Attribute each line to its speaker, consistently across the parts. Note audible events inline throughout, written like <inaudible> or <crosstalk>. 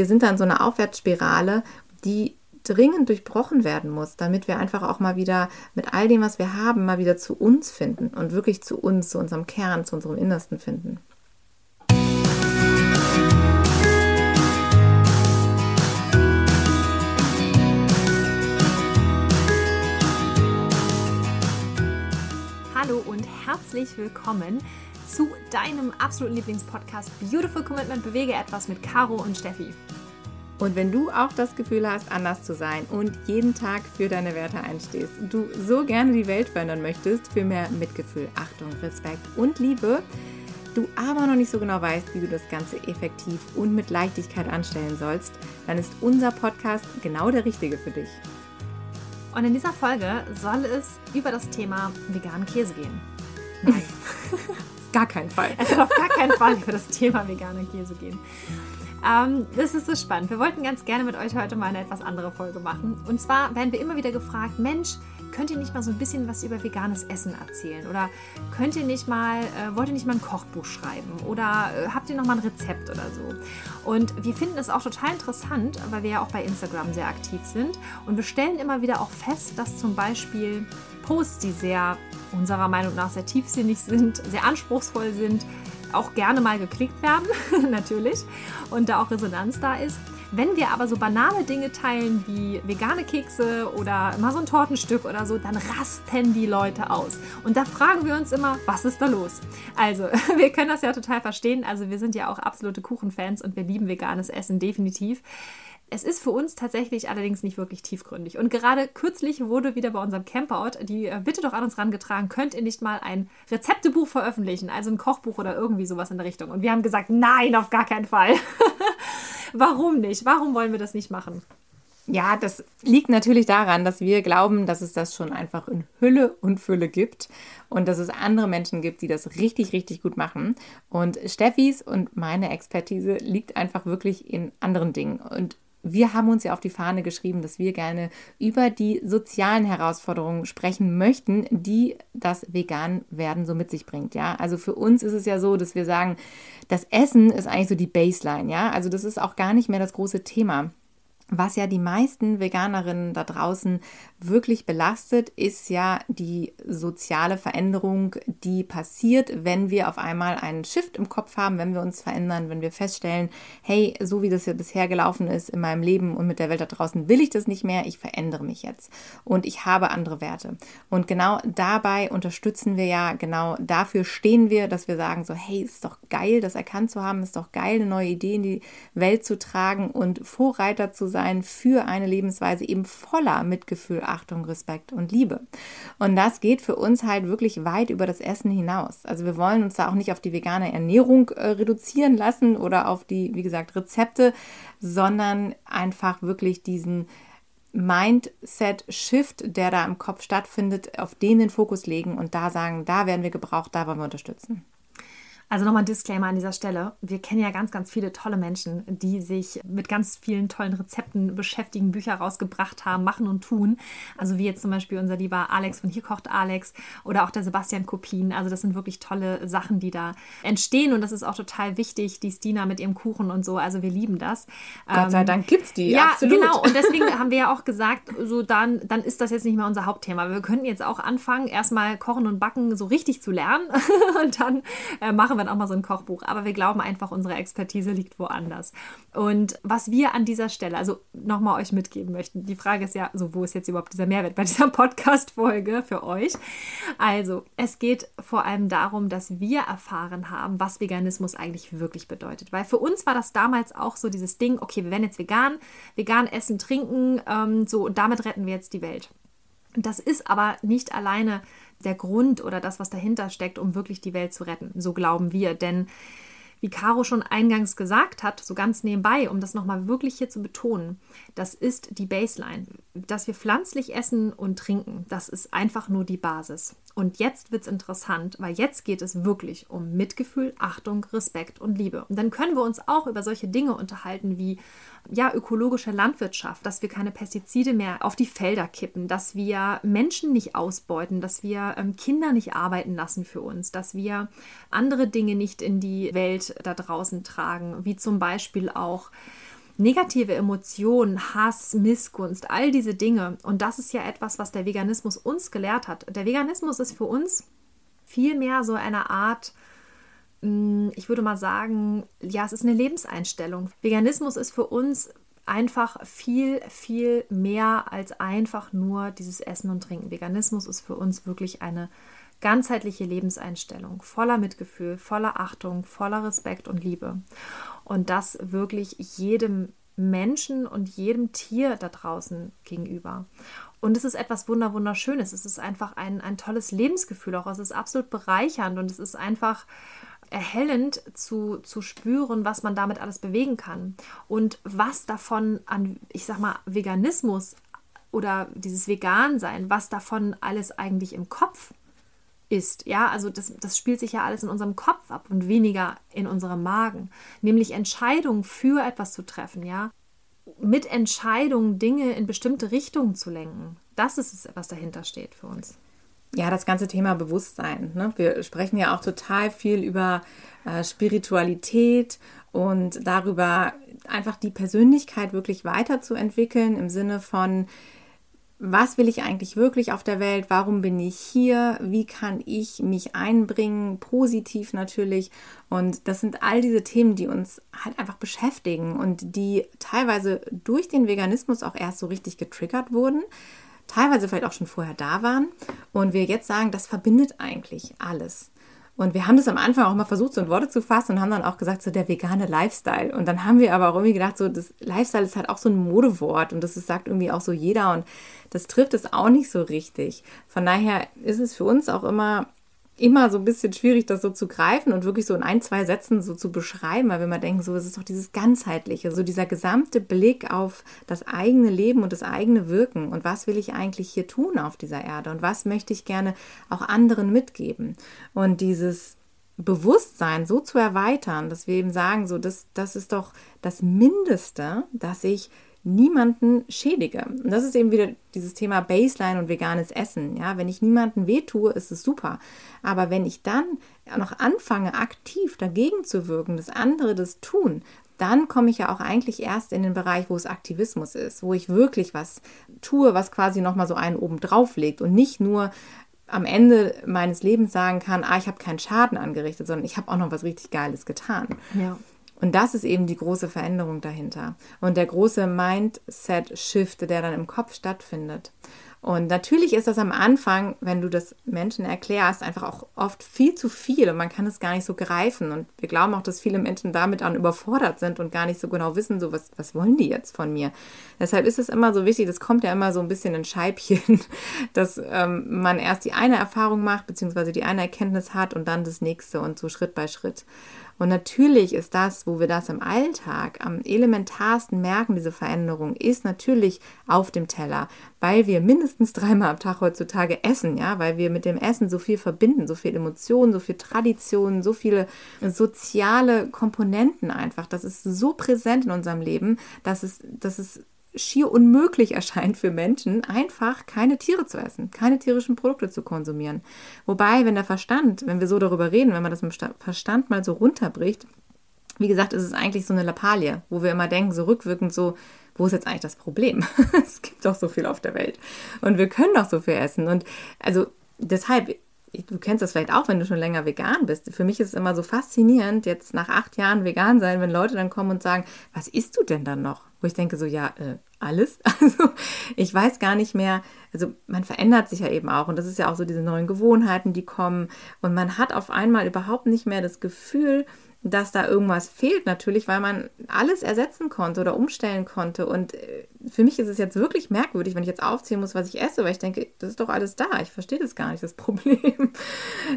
Speaker 1: wir sind dann so eine Aufwärtsspirale, die dringend durchbrochen werden muss, damit wir einfach auch mal wieder mit all dem, was wir haben, mal wieder zu uns finden und wirklich zu uns, zu unserem Kern, zu unserem Innersten finden.
Speaker 2: Hallo und herzlich willkommen zu deinem absoluten Lieblingspodcast Beautiful Commitment Bewege etwas mit Caro und Steffi.
Speaker 1: Und wenn du auch das Gefühl hast, anders zu sein und jeden Tag für deine Werte einstehst, du so gerne die Welt verändern möchtest, für mehr Mitgefühl, Achtung, Respekt und Liebe, du aber noch nicht so genau weißt, wie du das Ganze effektiv und mit Leichtigkeit anstellen sollst, dann ist unser Podcast genau der richtige für dich.
Speaker 2: Und in dieser Folge soll es über das Thema veganen Käse gehen. Nein. <laughs>
Speaker 1: gar keinen Fall.
Speaker 2: Es soll auf gar keinen Fall über das Thema veganer Käse gehen. Ähm, das ist so spannend. Wir wollten ganz gerne mit euch heute mal eine etwas andere Folge machen. Und zwar werden wir immer wieder gefragt, Mensch, könnt ihr nicht mal so ein bisschen was über veganes Essen erzählen? Oder könnt ihr nicht mal, äh, wollt ihr nicht mal ein Kochbuch schreiben? Oder äh, habt ihr noch mal ein Rezept oder so? Und wir finden es auch total interessant, weil wir ja auch bei Instagram sehr aktiv sind. Und wir stellen immer wieder auch fest, dass zum Beispiel Posts, die sehr unserer Meinung nach sehr tiefsinnig sind, sehr anspruchsvoll sind, auch gerne mal geklickt werden, <laughs> natürlich, und da auch Resonanz da ist. Wenn wir aber so banale Dinge teilen wie vegane Kekse oder mal so ein Tortenstück oder so, dann rasten die Leute aus. Und da fragen wir uns immer, was ist da los? Also, <laughs> wir können das ja total verstehen. Also, wir sind ja auch absolute Kuchenfans und wir lieben veganes Essen definitiv. Es ist für uns tatsächlich allerdings nicht wirklich tiefgründig. Und gerade kürzlich wurde wieder bei unserem Campout die äh, Bitte doch an uns rangetragen, könnt ihr nicht mal ein Rezeptebuch veröffentlichen, also ein Kochbuch oder irgendwie sowas in der Richtung. Und wir haben gesagt, nein, auf gar keinen Fall. <laughs> Warum nicht? Warum wollen wir das nicht machen?
Speaker 1: Ja, das liegt natürlich daran, dass wir glauben, dass es das schon einfach in Hülle und Fülle gibt und dass es andere Menschen gibt, die das richtig, richtig gut machen. Und Steffis und meine Expertise liegt einfach wirklich in anderen Dingen. Und wir haben uns ja auf die Fahne geschrieben, dass wir gerne über die sozialen Herausforderungen sprechen möchten, die das Vegan-Werden so mit sich bringt. Ja, also für uns ist es ja so, dass wir sagen, das Essen ist eigentlich so die Baseline. Ja, also das ist auch gar nicht mehr das große Thema. Was ja die meisten Veganerinnen da draußen wirklich belastet, ist ja die soziale Veränderung, die passiert, wenn wir auf einmal einen Shift im Kopf haben, wenn wir uns verändern, wenn wir feststellen, hey, so wie das ja bisher gelaufen ist in meinem Leben und mit der Welt da draußen, will ich das nicht mehr, ich verändere mich jetzt und ich habe andere Werte. Und genau dabei unterstützen wir ja, genau dafür stehen wir, dass wir sagen so, hey, ist doch geil, das erkannt zu haben, ist doch geil, eine neue Idee in die Welt zu tragen und Vorreiter zu sein sein für eine Lebensweise eben voller Mitgefühl, Achtung, Respekt und Liebe. Und das geht für uns halt wirklich weit über das Essen hinaus. Also wir wollen uns da auch nicht auf die vegane Ernährung äh, reduzieren lassen oder auf die, wie gesagt, Rezepte, sondern einfach wirklich diesen Mindset-Shift, der da im Kopf stattfindet, auf den den Fokus legen und da sagen, da werden wir gebraucht, da wollen wir unterstützen.
Speaker 2: Also nochmal ein Disclaimer an dieser Stelle. Wir kennen ja ganz, ganz viele tolle Menschen, die sich mit ganz vielen tollen Rezepten beschäftigen, Bücher rausgebracht haben, machen und tun. Also wie jetzt zum Beispiel unser lieber Alex von Hier kocht Alex oder auch der Sebastian Kopien. Also das sind wirklich tolle Sachen, die da entstehen und das ist auch total wichtig. Die Stina mit ihrem Kuchen und so. Also wir lieben das.
Speaker 1: Gott sei ähm, Dank gibt es die.
Speaker 2: Ja, absolut. genau. Und deswegen <laughs> haben wir ja auch gesagt, so dann, dann ist das jetzt nicht mehr unser Hauptthema. Wir könnten jetzt auch anfangen, erstmal kochen und backen so richtig zu lernen <laughs> und dann äh, machen wir irgendwann auch mal so ein Kochbuch. Aber wir glauben einfach, unsere Expertise liegt woanders. Und was wir an dieser Stelle, also nochmal euch mitgeben möchten, die Frage ist ja, so wo ist jetzt überhaupt dieser Mehrwert bei <laughs> dieser Podcast-Folge für euch? Also, es geht vor allem darum, dass wir erfahren haben, was Veganismus eigentlich wirklich bedeutet. Weil für uns war das damals auch so dieses Ding, okay, wir werden jetzt vegan, vegan essen, trinken, ähm, so und damit retten wir jetzt die Welt. Das ist aber nicht alleine der Grund oder das, was dahinter steckt, um wirklich die Welt zu retten. So glauben wir. Denn wie Caro schon eingangs gesagt hat, so ganz nebenbei, um das nochmal wirklich hier zu betonen, das ist die Baseline. Dass wir pflanzlich essen und trinken, das ist einfach nur die Basis. Und jetzt wird es interessant, weil jetzt geht es wirklich um Mitgefühl, Achtung, Respekt und Liebe. Und dann können wir uns auch über solche Dinge unterhalten wie ja, ökologische Landwirtschaft, dass wir keine Pestizide mehr auf die Felder kippen, dass wir Menschen nicht ausbeuten, dass wir ähm, Kinder nicht arbeiten lassen für uns, dass wir andere Dinge nicht in die Welt da draußen tragen, wie zum Beispiel auch negative Emotionen, Hass, Missgunst, all diese Dinge. Und das ist ja etwas, was der Veganismus uns gelehrt hat. Der Veganismus ist für uns vielmehr so eine Art, hm, ich würde mal sagen, ja, es ist eine Lebenseinstellung. Veganismus ist für uns einfach viel, viel mehr als einfach nur dieses Essen und Trinken. Veganismus ist für uns wirklich eine ganzheitliche Lebenseinstellung, voller Mitgefühl, voller Achtung, voller Respekt und Liebe. Und das wirklich jedem Menschen und jedem Tier da draußen gegenüber. Und es ist etwas Wunderschönes. Es ist einfach ein, ein tolles Lebensgefühl auch. Es ist absolut bereichernd und es ist einfach erhellend zu, zu spüren, was man damit alles bewegen kann. Und was davon an, ich sag mal, Veganismus oder dieses Vegan-Sein, was davon alles eigentlich im Kopf ist. Ja, also das, das spielt sich ja alles in unserem Kopf ab und weniger in unserem Magen. Nämlich Entscheidungen für etwas zu treffen, ja. Mit Entscheidungen Dinge in bestimmte Richtungen zu lenken. Das ist es, was dahinter steht für uns.
Speaker 1: Ja, das ganze Thema Bewusstsein. Ne? Wir sprechen ja auch total viel über äh, Spiritualität und darüber, einfach die Persönlichkeit wirklich weiterzuentwickeln im Sinne von, was will ich eigentlich wirklich auf der Welt? Warum bin ich hier? Wie kann ich mich einbringen? Positiv natürlich. Und das sind all diese Themen, die uns halt einfach beschäftigen und die teilweise durch den Veganismus auch erst so richtig getriggert wurden. Teilweise vielleicht auch schon vorher da waren. Und wir jetzt sagen, das verbindet eigentlich alles. Und wir haben das am Anfang auch mal versucht, so in Worte zu fassen und haben dann auch gesagt, so der vegane Lifestyle. Und dann haben wir aber auch irgendwie gedacht, so das Lifestyle ist halt auch so ein Modewort und das ist, sagt irgendwie auch so jeder und das trifft es auch nicht so richtig. Von daher ist es für uns auch immer immer so ein bisschen schwierig, das so zu greifen und wirklich so in ein, zwei Sätzen so zu beschreiben, weil wir mal denken, so, es ist doch dieses Ganzheitliche, so dieser gesamte Blick auf das eigene Leben und das eigene Wirken und was will ich eigentlich hier tun auf dieser Erde und was möchte ich gerne auch anderen mitgeben. Und dieses Bewusstsein so zu erweitern, dass wir eben sagen, so, das, das ist doch das Mindeste, dass ich niemanden schädige. Und das ist eben wieder dieses Thema Baseline und veganes Essen. Ja, wenn ich niemanden wehtue, ist es super. Aber wenn ich dann noch anfange, aktiv dagegen zu wirken, dass andere das tun, dann komme ich ja auch eigentlich erst in den Bereich, wo es Aktivismus ist, wo ich wirklich was tue, was quasi nochmal so einen oben drauf legt und nicht nur am Ende meines Lebens sagen kann, ah, ich habe keinen Schaden angerichtet, sondern ich habe auch noch was richtig Geiles getan. Ja. Und das ist eben die große Veränderung dahinter. Und der große Mindset-Shift, der dann im Kopf stattfindet. Und natürlich ist das am Anfang, wenn du das Menschen erklärst, einfach auch oft viel zu viel und man kann es gar nicht so greifen. Und wir glauben auch, dass viele Menschen damit an überfordert sind und gar nicht so genau wissen, so was, was wollen die jetzt von mir. Deshalb ist es immer so wichtig, das kommt ja immer so ein bisschen in Scheibchen, <laughs> dass ähm, man erst die eine Erfahrung macht, beziehungsweise die eine Erkenntnis hat und dann das nächste und so Schritt bei Schritt. Und natürlich ist das, wo wir das im Alltag am elementarsten merken, diese Veränderung, ist natürlich auf dem Teller, weil wir mindestens dreimal am Tag heutzutage essen, ja, weil wir mit dem Essen so viel verbinden, so viel Emotionen, so viel Traditionen, so viele soziale Komponenten einfach. Das ist so präsent in unserem Leben, dass es, dass es schier unmöglich erscheint für Menschen, einfach keine Tiere zu essen, keine tierischen Produkte zu konsumieren. Wobei, wenn der Verstand, wenn wir so darüber reden, wenn man das mit Verstand mal so runterbricht, wie gesagt, ist es eigentlich so eine Lappalie, wo wir immer denken, so rückwirkend so, wo ist jetzt eigentlich das Problem? <laughs> es gibt doch so viel auf der Welt und wir können doch so viel essen. Und also deshalb, du kennst das vielleicht auch, wenn du schon länger vegan bist. Für mich ist es immer so faszinierend, jetzt nach acht Jahren vegan sein, wenn Leute dann kommen und sagen, was isst du denn dann noch? Wo ich denke so, ja, äh, alles. <laughs> Also ich weiß gar nicht mehr, also man verändert sich ja eben auch und das ist ja auch so diese neuen Gewohnheiten, die kommen und man hat auf einmal überhaupt nicht mehr das Gefühl, dass da irgendwas fehlt natürlich, weil man alles ersetzen konnte oder umstellen konnte. Und äh, für mich ist es jetzt wirklich merkwürdig, wenn ich jetzt aufzählen muss, was ich esse, weil ich denke, das ist doch alles da. Ich verstehe das gar nicht, das <laughs> Problem.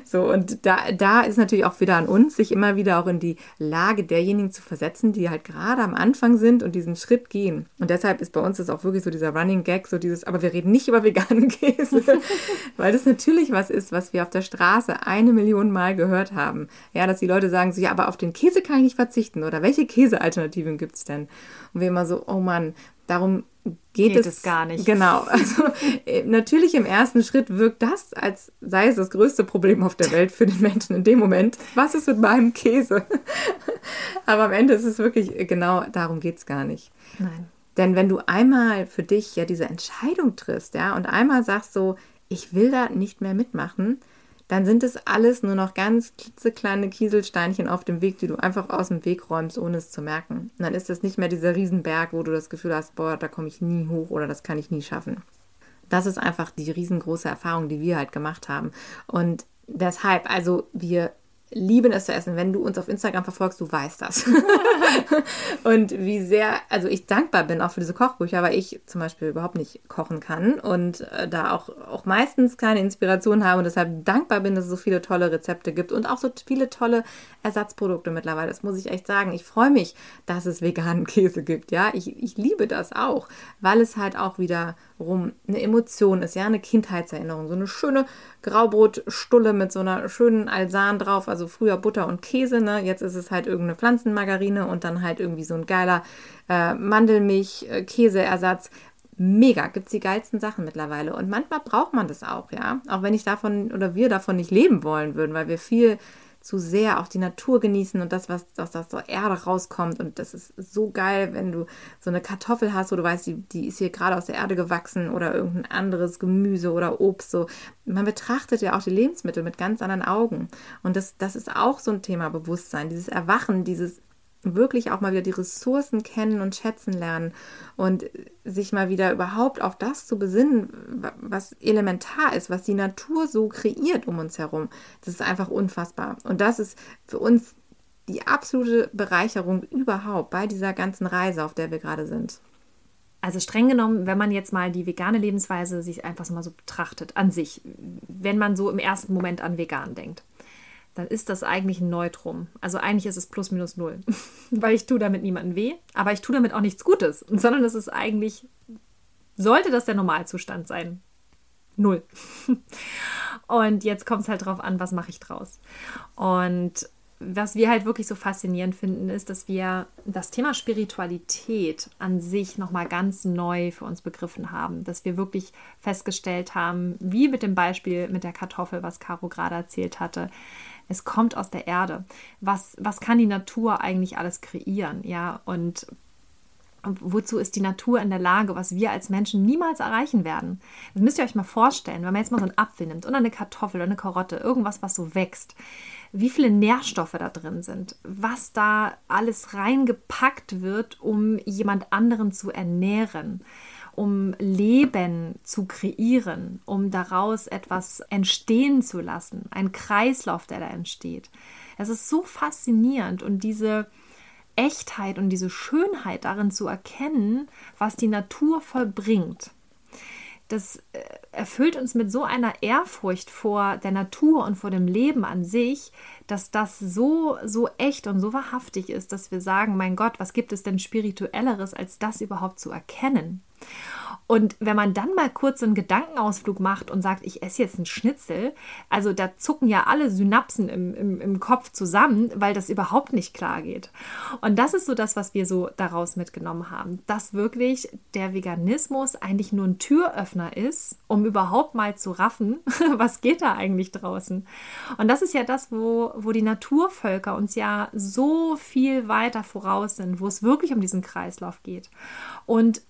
Speaker 1: So, und da, da ist natürlich auch wieder an uns, sich immer wieder auch in die Lage derjenigen zu versetzen, die halt gerade am Anfang sind und diesen Schritt gehen. Und deshalb ist bei uns das auch wirklich so dieser Running Gag, so dieses, aber wir reden nicht über veganen <laughs> Käse, <laughs> weil das natürlich was ist, was wir auf der Straße eine Million Mal gehört haben. Ja, dass die Leute sagen so, ja, aber auf den Käse kann ich nicht verzichten oder welche Käsealternativen gibt es denn? Und wir immer so, oh Mann, darum geht, geht es, es, gar nicht. Genau. <laughs> Also äh, natürlich im ersten Schritt wirkt das, als sei es das größte Problem auf der Welt für den Menschen in dem Moment. Was ist mit meinem Käse? <laughs> Aber am Ende ist es wirklich äh, genau darum geht es gar nicht. Nein. Denn wenn du einmal für dich ja diese Entscheidung triffst, ja, und einmal sagst so, ich will da nicht mehr mitmachen, dann sind es alles nur noch ganz klitzekleine Kieselsteinchen auf dem Weg, die du einfach aus dem Weg räumst, ohne es zu merken. Und dann ist es nicht mehr dieser Riesenberg, wo du das Gefühl hast, boah, da komme ich nie hoch oder das kann ich nie schaffen. Das ist einfach die riesengroße Erfahrung, die wir halt gemacht haben. Und deshalb, also wir lieben es zu essen. Wenn du uns auf Instagram verfolgst, du weißt das. <laughs> und wie sehr, also ich dankbar bin auch für diese Kochbücher, weil ich zum Beispiel überhaupt nicht kochen kann und äh, da auch, auch meistens keine Inspiration habe und deshalb dankbar bin, dass es so viele tolle Rezepte gibt und auch so viele tolle Ersatzprodukte mittlerweile. Das muss ich echt sagen. Ich freue mich, dass es veganen <laughs> Käse gibt. Ja, ich, ich liebe das auch, weil es halt auch wiederum eine Emotion ist, ja, eine Kindheitserinnerung. So eine schöne Graubrotstulle mit so einer schönen Alsan drauf, also früher Butter und Käse, ne? Jetzt ist es halt irgendeine Pflanzenmargarine und dann halt irgendwie so ein geiler äh, Mandelmilch-Käseersatz. Äh, Mega, gibt es die geilsten Sachen mittlerweile. Und manchmal braucht man das auch, ja. Auch wenn ich davon oder wir davon nicht leben wollen würden, weil wir viel zu sehr auch die Natur genießen und das, was aus der Erde rauskommt. Und das ist so geil, wenn du so eine Kartoffel hast, wo du weißt, die, die ist hier gerade aus der Erde gewachsen oder irgendein anderes Gemüse oder Obst. So. Man betrachtet ja auch die Lebensmittel mit ganz anderen Augen. Und das, das ist auch so ein Thema Bewusstsein, dieses Erwachen, dieses wirklich auch mal wieder die Ressourcen kennen und schätzen lernen und sich mal wieder überhaupt auf das zu besinnen, was elementar ist, was die Natur so kreiert um uns herum. Das ist einfach unfassbar. Und das ist für uns die absolute Bereicherung überhaupt bei dieser ganzen Reise, auf der wir gerade sind.
Speaker 2: Also streng genommen, wenn man jetzt mal die vegane Lebensweise sich einfach mal so betrachtet, an sich, wenn man so im ersten Moment an vegan denkt dann ist das eigentlich ein Neutrum. Also eigentlich ist es plus minus null. <laughs> Weil ich tue damit niemandem weh, aber ich tue damit auch nichts Gutes, sondern es ist eigentlich, sollte das der Normalzustand sein. Null. <laughs> Und jetzt kommt es halt drauf an, was mache ich draus. Und was wir halt wirklich so faszinierend finden, ist, dass wir das Thema Spiritualität an sich nochmal ganz neu für uns begriffen haben. Dass wir wirklich festgestellt haben, wie mit dem Beispiel mit der Kartoffel, was Caro gerade erzählt hatte, es kommt aus der Erde. Was, was kann die Natur eigentlich alles kreieren? Ja, und wozu ist die Natur in der Lage, was wir als Menschen niemals erreichen werden? Das müsst ihr euch mal vorstellen, wenn man jetzt mal so einen Apfel nimmt oder eine Kartoffel oder eine Karotte, irgendwas, was so wächst, wie viele Nährstoffe da drin sind, was da alles reingepackt wird, um jemand anderen zu ernähren um Leben zu kreieren, um daraus etwas entstehen zu lassen, ein Kreislauf, der da entsteht. Es ist so faszinierend und diese Echtheit und diese Schönheit darin zu erkennen, was die Natur vollbringt. Das äh, erfüllt uns mit so einer Ehrfurcht vor der Natur und vor dem Leben an sich, dass das so, so echt und so wahrhaftig ist, dass wir sagen, mein Gott, was gibt es denn spirituelleres, als das überhaupt zu erkennen? Und wenn man dann mal kurz einen Gedankenausflug macht und sagt, ich esse jetzt einen Schnitzel, also da zucken ja alle Synapsen im, im, im Kopf zusammen, weil das überhaupt nicht klar geht. Und das ist so das, was wir so daraus mitgenommen haben, dass wirklich der Veganismus eigentlich nur ein Türöffner ist, um überhaupt mal zu raffen, <laughs> was geht da eigentlich draußen. Und das ist ja das, wo, wo die Naturvölker uns ja so viel weiter voraus sind, wo es wirklich um diesen Kreislauf geht. Und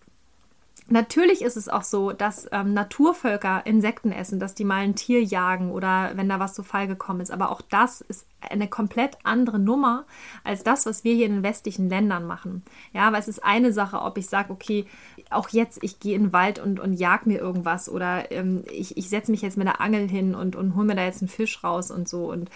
Speaker 2: Natürlich ist es auch so, dass ähm, Naturvölker Insekten essen, dass die mal ein Tier jagen oder wenn da was zu Fall gekommen ist. Aber auch das ist eine komplett andere Nummer als das, was wir hier in den westlichen Ländern machen. Ja, weil es ist eine Sache, ob ich sage, okay, auch jetzt, ich gehe in den Wald und, und jag mir irgendwas oder ähm, ich, ich setze mich jetzt mit der Angel hin und, und hole mir da jetzt einen Fisch raus und so. Und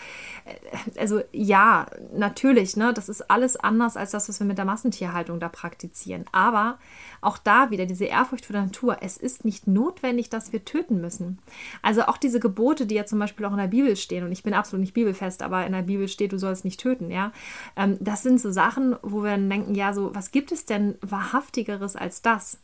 Speaker 2: äh, also ja, natürlich, ne, das ist alles anders als das, was wir mit der Massentierhaltung da praktizieren. Aber auch da wieder diese Ehrfurcht vor der Natur. Es ist nicht notwendig, dass wir töten müssen. Also auch diese Gebote, die ja zum Beispiel auch in der Bibel stehen, und ich bin absolut nicht bibelfest, aber in der Bibel steht, du sollst nicht töten, ja. Ähm, das sind so Sachen, wo wir dann denken, ja, so, was gibt es denn wahrhaftigeres als das?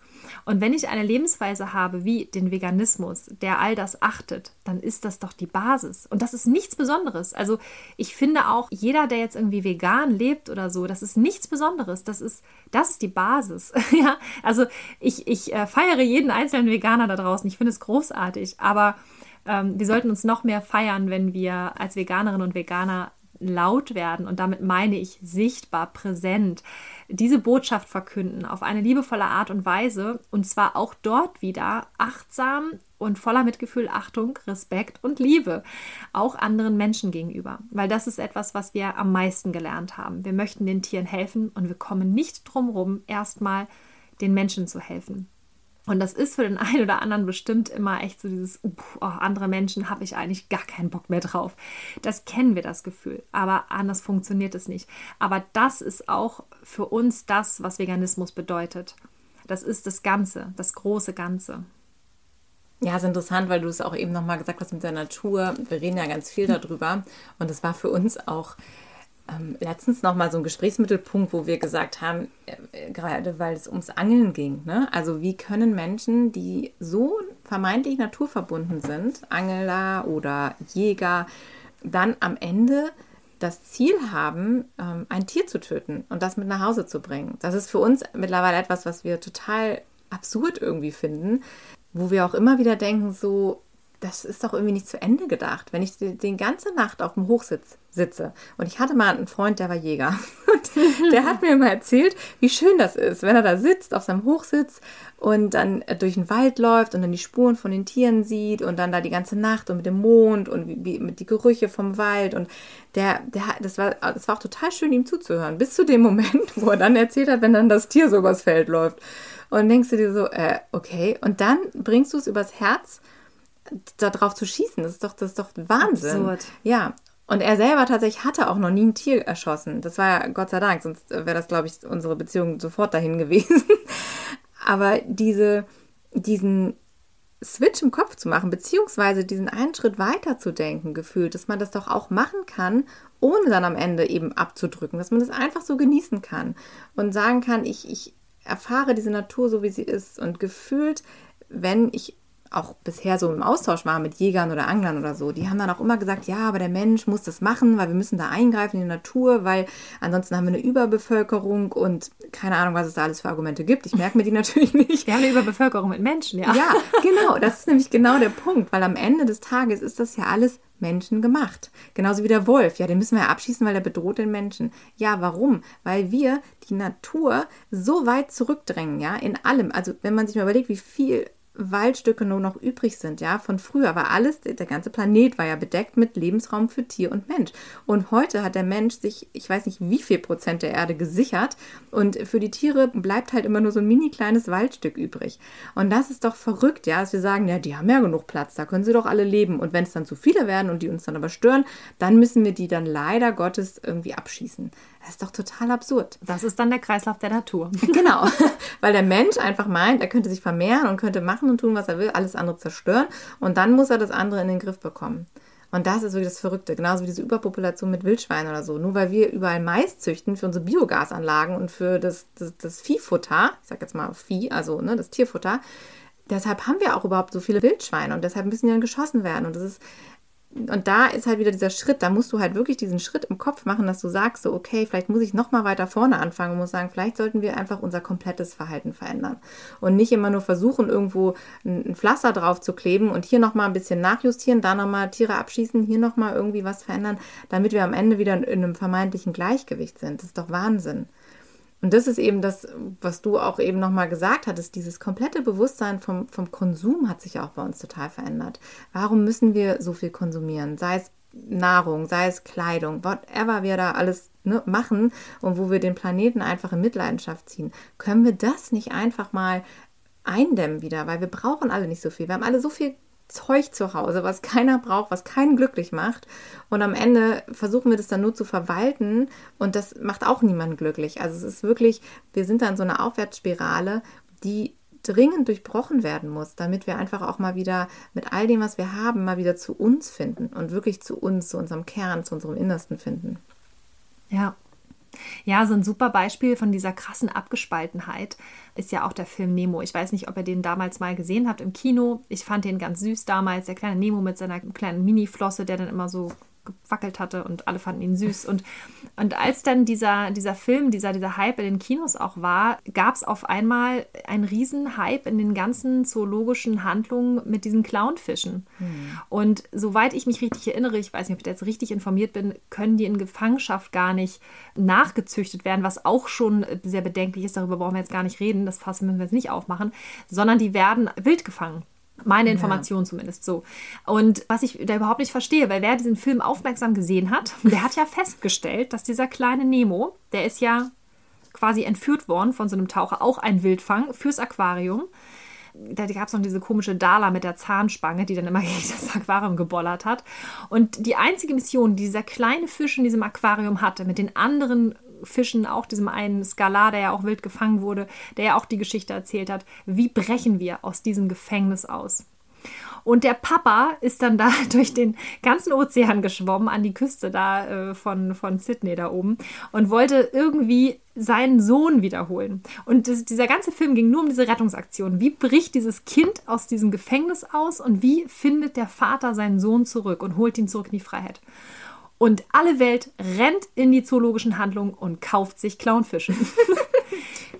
Speaker 2: Und wenn ich eine Lebensweise habe wie den Veganismus, der all das achtet, dann ist das doch die Basis. Und das ist nichts Besonderes. Also ich finde auch, jeder, der jetzt irgendwie vegan lebt oder so, das ist nichts Besonderes. Das ist, das ist die Basis. <laughs> ja, also ich, ich äh, feiere jeden einzelnen Veganer da draußen. Ich finde es großartig. Aber ähm, wir sollten uns noch mehr feiern, wenn wir als Veganerinnen und Veganer laut werden und damit meine ich sichtbar, präsent, diese Botschaft verkünden auf eine liebevolle Art und Weise und zwar auch dort wieder achtsam und voller Mitgefühl, Achtung, Respekt und Liebe, auch anderen Menschen gegenüber, weil das ist etwas, was wir am meisten gelernt haben. Wir möchten den Tieren helfen und wir kommen nicht drum rum, erstmal den Menschen zu helfen. Und das ist für den <laughs> einen oder anderen bestimmt immer echt so dieses, oh, andere Menschen habe ich eigentlich gar keinen Bock mehr drauf. Das kennen wir, das Gefühl. Aber anders funktioniert es nicht. Aber das ist auch für uns das, was Veganismus bedeutet. Das ist das Ganze, das große Ganze.
Speaker 1: Ja, ist interessant, weil du es auch eben nochmal gesagt hast mit der Natur. Wir reden ja ganz viel darüber. Und es war für uns auch ähm, letztens noch mal so ein Gesprächsmittelpunkt, wo wir gesagt haben, äh, gerade weil es ums Angeln ging. Ne? Also wie können Menschen, die so vermeintlich naturverbunden sind, Angler oder Jäger, dann am Ende das Ziel haben, ähm, ein Tier zu töten und das mit nach Hause zu bringen. Das ist für uns mittlerweile etwas, was wir total absurd irgendwie finden, wo wir auch immer wieder denken, so, das ist doch irgendwie nicht zu Ende gedacht. Wenn ich die, die ganze Nacht auf dem Hochsitz sitze und ich hatte mal einen Freund, der war Jäger. <laughs> Und der hat mir immer erzählt, wie schön das ist, wenn er da sitzt auf seinem Hochsitz und dann durch den Wald läuft und dann die Spuren von den Tieren sieht und dann da die ganze Nacht und mit dem Mond und wie, wie, mit die Gerüche vom Wald. Und der, der, das war, das war auch total schön, ihm zuzuhören, bis zu dem Moment, wo er dann erzählt hat, wenn dann das Tier so übers Feld läuft. Und denkst du dir so, äh, okay, und dann bringst du es übers Herz darauf zu schießen. Das ist doch, das ist doch Wahnsinn. Absurd. Ja. Und er selber tatsächlich hatte auch noch nie ein Tier erschossen. Das war ja Gott sei Dank, sonst wäre das, glaube ich, unsere Beziehung sofort dahin <laughs> gewesen. Aber diese, diesen Switch im Kopf zu machen, beziehungsweise diesen einen Schritt weiter zu denken, gefühlt, dass man das doch auch machen kann, ohne dann am Ende eben abzudrücken, dass man das einfach so genießen kann und sagen kann, ich, ich erfahre diese Natur so, wie sie ist und gefühlt, wenn ich auch bisher so im Austausch war mit Jägern oder Anglern oder so, die haben dann auch immer gesagt, ja, aber der Mensch muss das machen, weil wir müssen da eingreifen in die Natur, weil ansonsten haben wir eine Überbevölkerung und keine Ahnung, was es da alles für Argumente gibt. Ich merke mir die <laughs> natürlich nicht.
Speaker 2: Wir haben eine Überbevölkerung mit Menschen, ja.
Speaker 1: Ja, <laughs> genau. Das ist nämlich genau der Punkt, weil am Ende des Tages ist das ja alles Menschen gemacht. Genauso wie der Wolf. Ja, den müssen wir ja abschießen, weil der bedroht den Menschen. Ja, warum? Weil wir die Natur so weit zurückdrängen, ja, in allem. Also, wenn man sich mal überlegt, wie viel Waldstücke nur noch übrig sind, ja, von früher war alles, der ganze Planet war ja bedeckt mit Lebensraum für Tier und Mensch. Und heute hat der Mensch sich, ich weiß nicht wie viel Prozent der Erde gesichert und für die Tiere bleibt halt immer nur so ein mini kleines Waldstück übrig. Und das ist doch verrückt, ja, dass wir sagen, ja, die haben ja genug Platz, da können sie doch alle leben. Und wenn es dann zu viele werden und die uns dann aber stören, dann müssen wir die dann leider Gottes irgendwie abschießen. Das ist doch total absurd.
Speaker 2: Das ist dann der Kreislauf der Natur. <laughs> <laughs>
Speaker 1: Genau, weil der Mensch einfach meint, er könnte sich vermehren und könnte machen und tun, was er will, alles andere zerstören und dann muss er das andere in den Griff bekommen. Und das ist wirklich das Verrückte, genauso wie diese Überpopulation mit Wildschweinen oder so. Nur weil wir überall Mais züchten für unsere Biogasanlagen und für das, das, das Viehfutter, ich sag jetzt mal Vieh, also ne, das Tierfutter, deshalb haben wir auch überhaupt so viele Wildschweine und deshalb müssen die dann geschossen werden. Und das ist und da ist halt wieder dieser Schritt, da musst du halt wirklich diesen Schritt im Kopf machen, dass du sagst, so, okay, vielleicht muss ich nochmal weiter vorne anfangen und muss sagen, vielleicht sollten wir einfach unser komplettes Verhalten verändern. Und nicht immer nur versuchen, irgendwo ein Pflaster drauf zu kleben und hier nochmal ein bisschen nachjustieren, da nochmal Tiere abschießen, hier nochmal irgendwie was verändern, damit wir am Ende wieder in einem vermeintlichen Gleichgewicht sind. Das ist doch Wahnsinn. Und das ist eben das, was du auch eben nochmal gesagt hattest, dieses komplette Bewusstsein vom, vom Konsum hat sich auch bei uns total verändert. Warum müssen wir so viel konsumieren? Sei es Nahrung, sei es Kleidung, whatever wir da alles ne, machen und wo wir den Planeten einfach in Mitleidenschaft ziehen, können wir das nicht einfach mal eindämmen wieder, weil wir brauchen alle nicht so viel. Wir haben alle so viel Zeug zu Hause, was keiner braucht, was keinen glücklich macht. Und am Ende versuchen wir das dann nur zu verwalten und das macht auch niemanden glücklich. Also es ist wirklich, wir sind dann so eine Aufwärtsspirale, die dringend durchbrochen werden muss, damit wir einfach auch mal wieder mit all dem, was wir haben, mal wieder zu uns finden und wirklich zu uns, zu unserem Kern, zu unserem Innersten finden.
Speaker 2: Ja. Ja, so ein super Beispiel von dieser krassen Abgespaltenheit ist ja auch der Film Nemo. Ich weiß nicht, ob ihr den damals mal gesehen habt im Kino. Ich fand den ganz süß damals, der kleine Nemo mit seiner kleinen Mini-Flosse, der dann immer so gewackelt hatte und alle fanden ihn süß. Und, und als dann dieser, dieser Film, dieser, dieser Hype in den Kinos auch war, gab es auf einmal einen riesen Hype in den ganzen zoologischen Handlungen mit diesen Clownfischen. Hm. Und soweit ich mich richtig erinnere, ich weiß nicht, ob ich jetzt richtig informiert bin, können die in Gefangenschaft gar nicht nachgezüchtet werden, was auch schon sehr bedenklich ist. Darüber brauchen wir jetzt gar nicht reden, das Fass müssen wir jetzt nicht aufmachen, sondern die werden wild gefangen. Meine Information ja. zumindest so. Und was ich da überhaupt nicht verstehe, weil wer diesen Film aufmerksam gesehen hat, <laughs> der hat ja festgestellt, dass dieser kleine Nemo, der ist ja quasi entführt worden von so einem Taucher, auch ein Wildfang fürs Aquarium. Da gab es noch diese komische Dala mit der Zahnspange, die dann immer <laughs> gegen das Aquarium gebollert hat. Und die einzige Mission, die dieser kleine Fisch in diesem Aquarium hatte, mit den anderen Fischen, auch diesem einen Skalar, der ja auch wild gefangen wurde, der ja auch die Geschichte erzählt hat, wie brechen wir aus diesem Gefängnis aus? Und der Papa ist dann da <laughs> durch den ganzen Ozean geschwommen an die Küste da äh, von, von Sydney da oben und wollte irgendwie seinen Sohn wiederholen. Und das, dieser ganze Film ging nur um diese Rettungsaktion. Wie bricht dieses Kind aus diesem Gefängnis aus und wie findet der Vater seinen Sohn zurück und holt ihn zurück in die Freiheit? Und alle Welt rennt in die zoologischen Handlungen und kauft sich Clownfische. <laughs>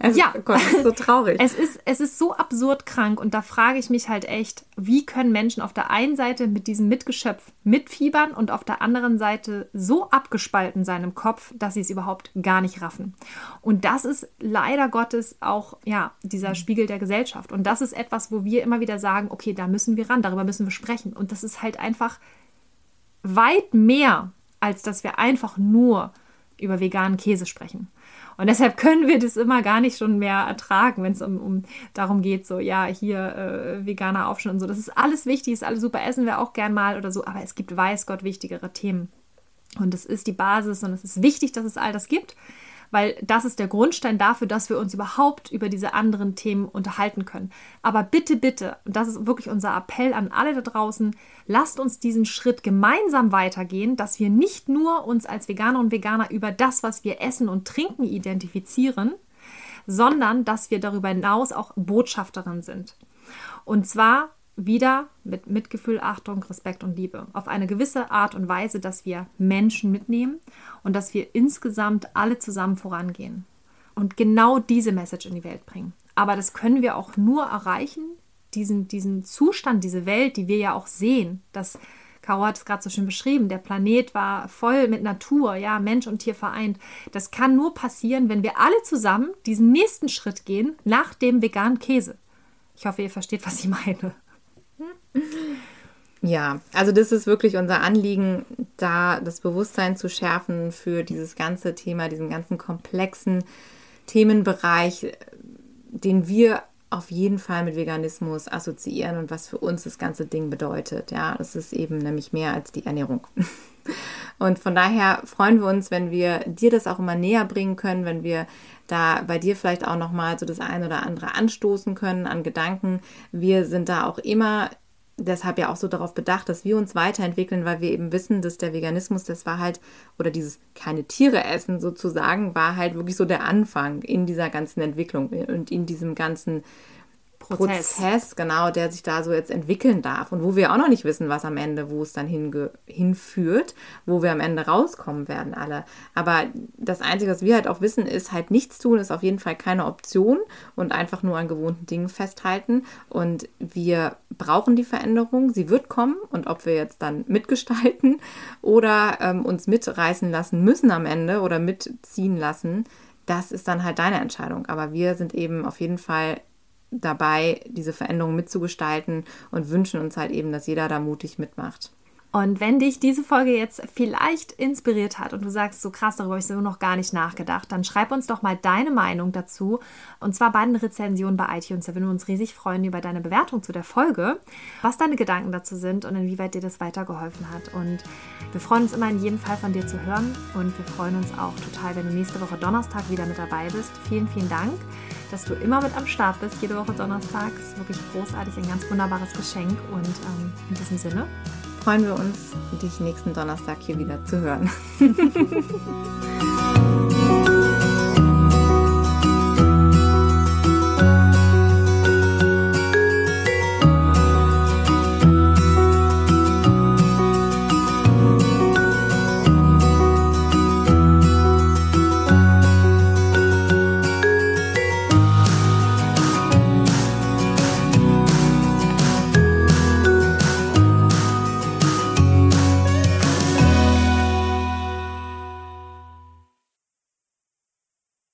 Speaker 1: Also, ja, Gott, das ist so traurig.
Speaker 2: Es ist, es ist so absurd krank und da frage ich mich halt echt, wie können Menschen auf der einen Seite mit diesem Mitgeschöpf mitfiebern und auf der anderen Seite so abgespalten sein im Kopf, dass sie es überhaupt gar nicht raffen. Und das ist leider Gottes auch ja, dieser mhm. Spiegel der Gesellschaft. Und das ist etwas, wo wir immer wieder sagen, okay, da müssen wir ran, darüber müssen wir sprechen. Und das ist halt einfach weit mehr, als dass wir einfach nur über veganen Käse sprechen. Und deshalb können wir das immer gar nicht schon mehr ertragen, wenn es um, um darum geht, so, ja, hier äh, veganer Aufschnitt und so. Das ist alles wichtig, ist alles super, essen wir auch gern mal oder so, aber es gibt, weiß Gott, wichtigere Themen. Und es ist die Basis und es ist wichtig, dass es all das gibt weil das ist der Grundstein dafür, dass wir uns überhaupt über diese anderen Themen unterhalten können. Aber bitte, bitte, und das ist wirklich unser Appell an alle da draußen, lasst uns diesen Schritt gemeinsam weitergehen, dass wir nicht nur uns als Veganer und Veganer über das, was wir essen und trinken, identifizieren, sondern dass wir darüber hinaus auch Botschafterin sind. Und zwar wieder mit Mitgefühl, Achtung, Respekt und Liebe. Auf eine gewisse Art und Weise, dass wir Menschen mitnehmen und dass wir insgesamt alle zusammen vorangehen und genau diese Message in die Welt bringen. Aber das können wir auch nur erreichen, diesen, diesen Zustand, diese Welt, die wir ja auch sehen. Das, Caro hat es gerade so schön beschrieben, der Planet war voll mit Natur, ja, Mensch und Tier vereint. Das kann nur passieren, wenn wir alle zusammen diesen nächsten Schritt gehen nach dem veganen Käse. Ich hoffe, ihr versteht, was ich meine.
Speaker 1: Ja, also das ist wirklich unser Anliegen, da das Bewusstsein zu schärfen für dieses ganze Thema, diesen ganzen komplexen Themenbereich, den wir auf jeden Fall mit Veganismus assoziieren und was für uns das ganze Ding bedeutet. Ja, das ist eben nämlich mehr als die Ernährung. <laughs> Und von daher freuen wir uns, wenn wir dir das auch immer näher bringen können, wenn wir da bei dir vielleicht auch nochmal so das eine oder andere anstoßen können an Gedanken. Wir sind da auch immer deshalb ja auch so darauf bedacht, dass wir uns weiterentwickeln, weil wir eben wissen, dass der Veganismus, das war halt, oder dieses keine Tiere essen sozusagen, war halt wirklich so der Anfang in dieser ganzen Entwicklung und in diesem ganzen Prozess. Prozess. genau, der sich da so jetzt entwickeln darf und wo wir auch noch nicht wissen, was am Ende, wo es dann hinführt, wo wir am Ende rauskommen werden alle. Aber das Einzige, was wir halt auch wissen, ist halt nichts tun, ist auf jeden Fall keine Option und einfach nur an gewohnten Dingen festhalten. Und wir brauchen die Veränderung, sie wird kommen und ob wir jetzt dann mitgestalten oder ähm, uns mitreißen lassen müssen am Ende oder mitziehen lassen, das ist dann halt deine Entscheidung. Aber wir sind eben auf jeden Fall dabei, diese Veränderung mitzugestalten und wünschen uns halt eben, dass jeder da mutig mitmacht.
Speaker 2: Und wenn dich diese Folge jetzt vielleicht inspiriert hat und du sagst, so krass, darüber habe ich so noch gar nicht nachgedacht, dann schreib uns doch mal deine Meinung dazu. Und zwar bei den Rezensionen bei iTunes. Da würden wir uns riesig freuen über deine Bewertung zu der Folge, was deine Gedanken dazu sind und inwieweit dir das weitergeholfen hat. Und wir freuen uns immer in jedem Fall von dir zu hören. Und wir freuen uns auch total, wenn du nächste Woche Donnerstag wieder mit dabei bist. Vielen, vielen Dank. Dass du immer mit am Start bist, jede Woche Donnerstag. Das ist wirklich großartig, ein ganz wunderbares Geschenk. Und ähm, in diesem Sinne
Speaker 1: freuen wir uns, dich nächsten Donnerstag hier wieder zu hören. <laughs>